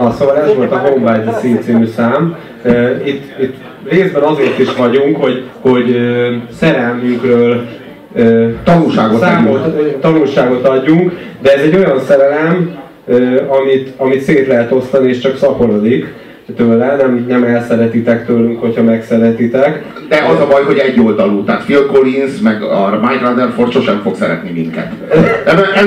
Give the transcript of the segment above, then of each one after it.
Ah, szóval ez volt a Home by the Sea című szám. Itt, itt részben azért is vagyunk, hogy, hogy szerelmünkről tanulságot, számot, adjunk. tanulságot adjunk, de ez egy olyan szerelem, amit, amit szét lehet osztani és csak szaporodik tőle, nem, nem elszeretitek tőlünk, hogyha megszeretitek. De az a baj, hogy egy oldalú, tehát Phil Collins, meg a Mike Rutherford sosem fog szeretni minket.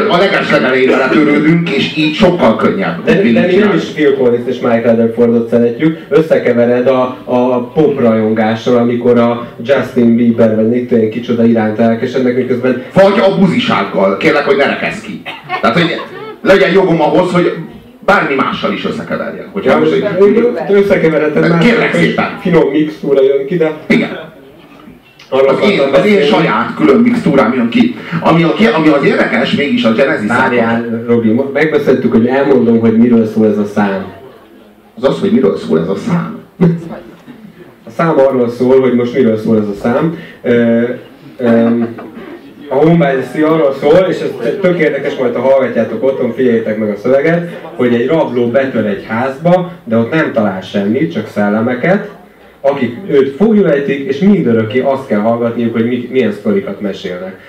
A leges legelején törődünk, és így sokkal könnyebb. De, de mi nem is Phil Collins és Mike Rutherfordot szeretjük, összekevered a, a pop rajongással, amikor a Justin Bieber vagy Nick Twain kicsoda iránt elkesednek, miközben... Vagy a buzisággal, kérlek, hogy ne rekesz ki. Tehát, hogy legyen jogom ahhoz, hogy bármi mással is összekeverjen. Hogyha ja, most, hogy összekeveredhet már, kérlek szépen. finom mixtúra jön ki, de... Igen. az én, az én saját külön mixtúrám jön ki. Ami, a, ami az érdekes, mégis a Genesis Várjál, Robi, megbeszéltük, hogy elmondom, hogy miről szól ez a szám. Az az, hogy miről szól ez a szám. A szám arról szól, hogy most miről szól ez a szám. Ö, ö, a Homebase arról szól, és ez tök érdekes, majd ha hallgatjátok otthon, figyeljétek meg a szöveget, hogy egy rabló betör egy házba, de ott nem talál semmit, csak szellemeket, akik őt fogjulejtik, és mindörökké azt kell hallgatniuk, hogy mi, milyen sztorikat mesélnek.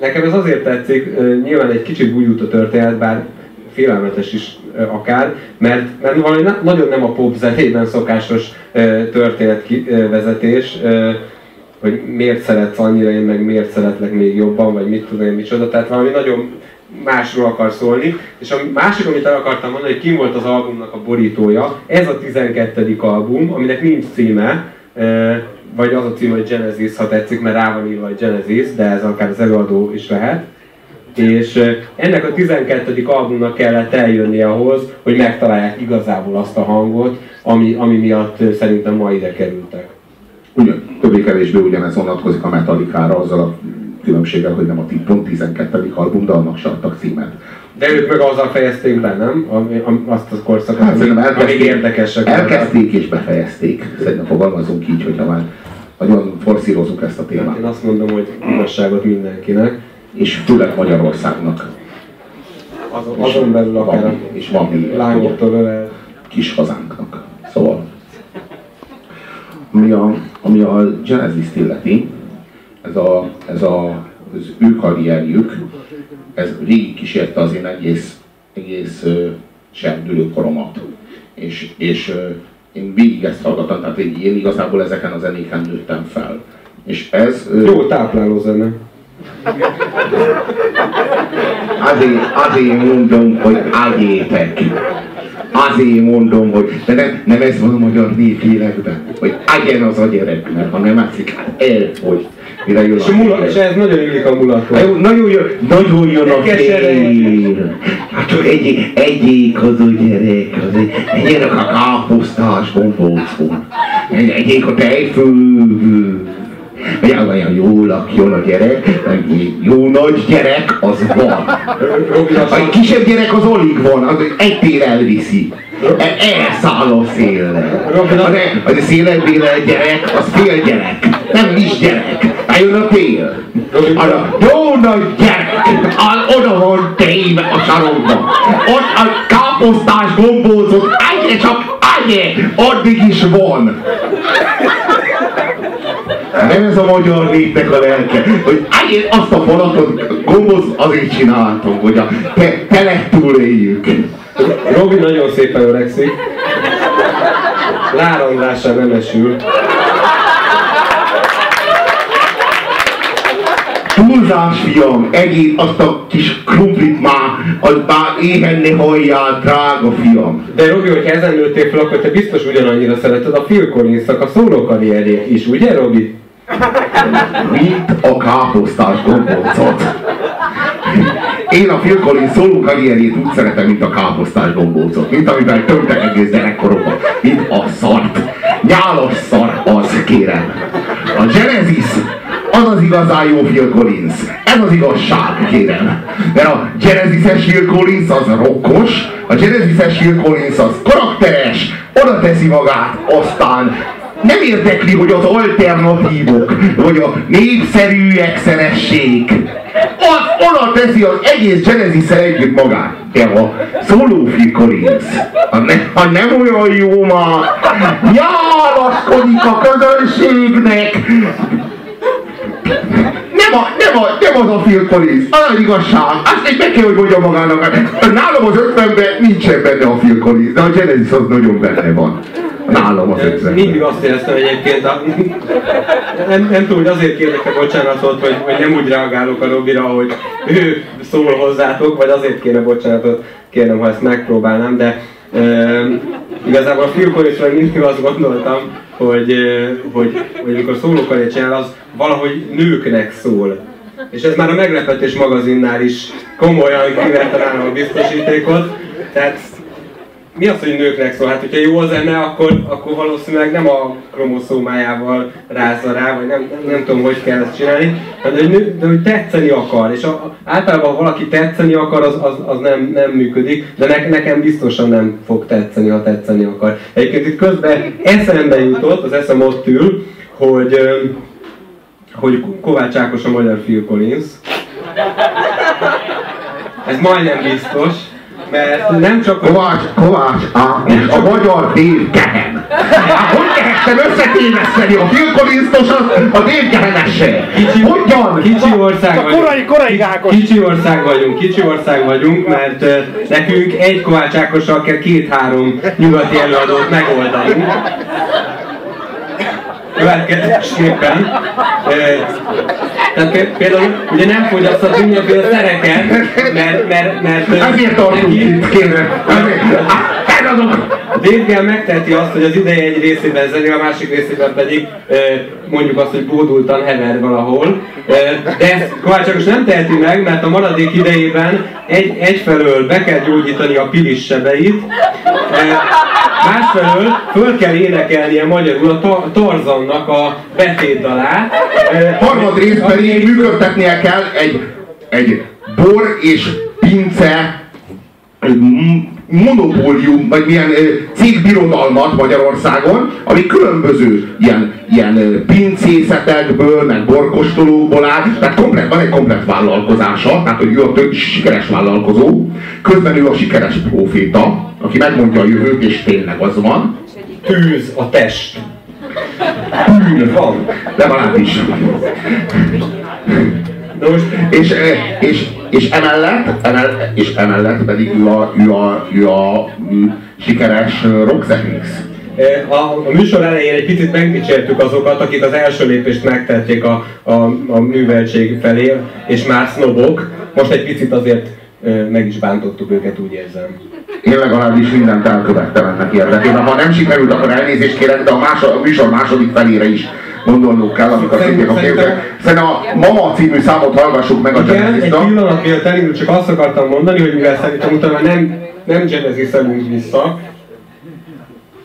Nekem ez azért tetszik, nyilván egy kicsit bújult a történet, bár félelmetes is akár, mert, mert valami nagyon nem a pop zenében szokásos történetvezetés, hogy miért szeretsz annyira, én meg miért szeretlek még jobban, vagy mit tudom én micsoda, tehát valami nagyon másról akar szólni. És a másik, amit el akartam mondani, hogy kim volt az albumnak a borítója, ez a 12. album, aminek nincs címe, vagy az a cím, hogy Genesis, ha tetszik, mert rá van írva, hogy Genesis, de ez akár az előadó is lehet. És ennek a 12. albumnak kellett eljönni ahhoz, hogy megtalálják igazából azt a hangot, ami, ami miatt szerintem ma ide kerültek ugyan, többé-kevésbé ugyanez vonatkozik a Metallica-ra, azzal a különbséggel, hogy nem a pont 12. album, de annak se adtak címet. De ők meg azzal fejezték be, nem? Ami, azt a korszakot, hát, ami, elkezdték, érdekesek. Elkezdték és befejezték. Szerintem fogalmazunk így, hogyha már nagyon forszírozunk ezt a témát. Hát én azt mondom, hogy igazságot mindenkinek. És főleg Magyarországnak. Azon, azon belül akár van, és van lángoktól kis hazánknak. Ami a, ami a Genesis-t illeti, ez, a, ez a, az ő karrierjük, ez végig kísérte az én egész, egész serdülő koromat. És, és én végig ezt hallgattam, tehát én, én igazából ezeken a zenéken nőttem fel. És ez... Jó tápláló zene. Azért, azért mondom, hogy ágyétek. Azért mondom, hogy de nem, nem ez van a magyar népélekben, hogy ágyen az a gyerek, mert ha nem átszik, hát elfogy. Mire jön és, a mula, és ez nagyon illik a mulató. Jó, nagyon jön, nagyon jön a fél. Hát csak egy, egyik az a gyerek, az egy, egyének a káposztás gombócon. Egyik a tejfő olyan jó lakjon a gyerek, meg jó nagy gyerek, az van. A kisebb gyerek az alig van, az egy tér elviszi. E, elszáll a szélre. Az a szélebére gyerek, az fél gyerek, nem is gyerek. Eljön a tél. Arra, jó nagy gyerek, oda van téve a sarokba. Ott a káposztás gombózott, egyre csak egyre, addig is van. Nem ez a magyar népnek a lelke, hogy én azt a falatot gomboz azért csináltam, hogy a te, tele túléljük. Robi nagyon szépen öregszik. Lárandásra nem esül. Túlzás, fiam, egész azt a kis krumplit már, az már éhenni halljál, drága fiam. De Robi, hogyha ezen nőttél fel, akkor te biztos ugyanannyira szereted a Phil collins a szóló karrierjét is, ugye Robi? Mint a káposztás gombócot. Én a Phil Collins szóló karrierjét úgy szeretem, mint a káposztás gombócot. Mint amivel tömtek egész gyerekkoromban. Mint a szart. Nyálos szar az, kérem. A Genesis az az igazán jó Phil Collins. Ez az igazság, kérem. Mert a Genesis-es Phil Collins az rokkos, a Genesis-es Phil Collins az karakteres, oda teszi magát, aztán nem érdekli, hogy az alternatívok, vagy a népszerűek szeressék. az oda teszi az egész genesis együtt magát. De a Solo Phil Collins, ha, ne, ha nem olyan jó ma, nyálaszkodik a közönségnek, nem, a, nem, a, nem az a Phil Collins, az az igazság. Azt egy meg kell, hogy mondja magának. Nálam az ötvenben nincsen benne a Phil Collins, de a Genesis az nagyon benne van. Nálam az ötvenben. Mindig azt éreztem egyébként, a, nem, nem tudom, hogy azért kérlek a bocsánatot, hogy, hogy nem úgy reagálok a Robira, hogy ő szól hozzátok, vagy azért kéne bocsánatot kérnem, ha ezt megpróbálnám, de e, igazából a Collinsra mindig azt gondoltam, hogy, hogy, hogy amikor szólókat csinál, az valahogy nőknek szól. És ez már a Meglepetés magazinnál is komolyan kivette a biztosítékot. Tehát mi az, hogy nőknek szól? Hát, hogyha jó a zene, akkor, akkor valószínűleg nem a kromoszómájával rázza rá, vagy nem, nem, nem tudom, hogy kell ezt csinálni, de hogy, nő, de hogy tetszeni akar. És a, általában, ha valaki tetszeni akar, az, az, az nem, nem működik, de ne, nekem biztosan nem fog tetszeni, ha tetszeni akar. Egyébként itt közben eszembe jutott, az eszem ott ül, hogy, hogy Kovács Ákos a magyar Phil Collins. Ez majdnem biztos mert nem csak... Kovács, Kovács Ákos, a magyar Dave Gehem. Hát hogy lehettem összetéveszteni a Phil collins a Dave Gehenessel? Kicsi, Hogyan? Kicsi ország vagyunk. Korai, korai Ákos. Kicsi ország vagyunk, kicsi ország vagyunk, mert nekünk egy Kovács Ákossal kell két-három nyugati előadót megoldani következésképpen. Tehát például ugye nem fogyasztott mindenféle szereket, mert... mert, mert Ezért tartunk itt, kérem. Dave megteheti azt, hogy az ideje egy részében zenél, a másik részében pedig mondjuk azt, hogy bódultan hever valahol. De ezt Kovács Ákos nem teheti meg, mert a maradék idejében egy, egyfelől be kell gyógyítani a pilis sebeit, másfelől föl kell énekelnie magyarul a Tarzannak a betétdalát. Harmadrészt pedig működtetnie kell egy, egy bor és pince monopólium, vagy milyen cégbirodalmat Magyarországon, ami különböző ilyen, ilyen pincészetekből, meg borkostolókból áll, tehát komplet, van egy komplet vállalkozása, tehát hogy ő a tök sikeres vállalkozó, közben ő a sikeres proféta, aki megmondja a jövőt, és tényleg az van. Tűz a test. Tűz van, legalábbis. Nos, és, és, és, emellett, emellett, és emellett pedig ő a, ő a, ő a sikeres rockzenész. A, a műsor elején egy picit megdicsértük azokat, akik az első lépést megtették a, a, a műveltség felé, és már sznobok. Most egy picit azért meg is bántottuk őket, úgy érzem. Én legalábbis mindent elkövettem ennek érdekében. Ha nem sikerült, akkor elnézést kérek, de a, másod, a műsor második felére is gondolnunk kell, amikor szintén a képek. Szerintem a Mama című számot hallgassuk meg a Igen, egy pillanat miatt elindul, csak azt akartam mondani, hogy mivel szerintem utána nem, nem jazziszelünk vissza,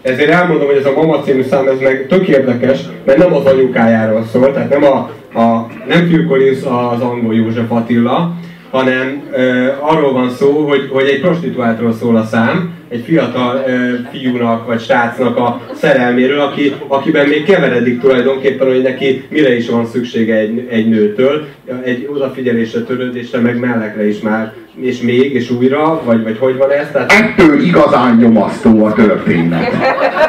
ezért elmondom, hogy ez a Mama című szám, ez meg tök érdekes, mert nem az anyukájáról szól, tehát nem a, a nem Phil Collins az angol József Attila, hanem ö, arról van szó, hogy, hogy egy prostituáltról szól a szám, egy fiatal ö, fiúnak vagy srácnak a szerelméről, aki, akiben még keveredik tulajdonképpen, hogy neki mire is van szüksége egy, egy nőtől, egy odafigyelésre, törődésre, meg mellekre is már, és még, és újra, vagy, vagy hogy van ez? Tehát... Ettől igazán nyomasztó a történet.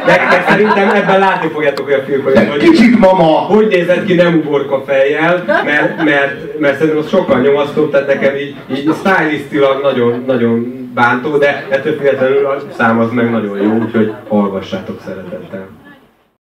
De, de szerintem ebben látni fogjátok, a hogy, hogy kicsit mama! Hogy nézett ki nem uborka fejjel, mert, mert, mert szerintem az sokkal nyomasztóbb, tehát nekem így, így stylistilag nagyon, nagyon bántó, de ettől függetlenül a szám az meg nagyon jó, úgyhogy hallgassátok szeretettel.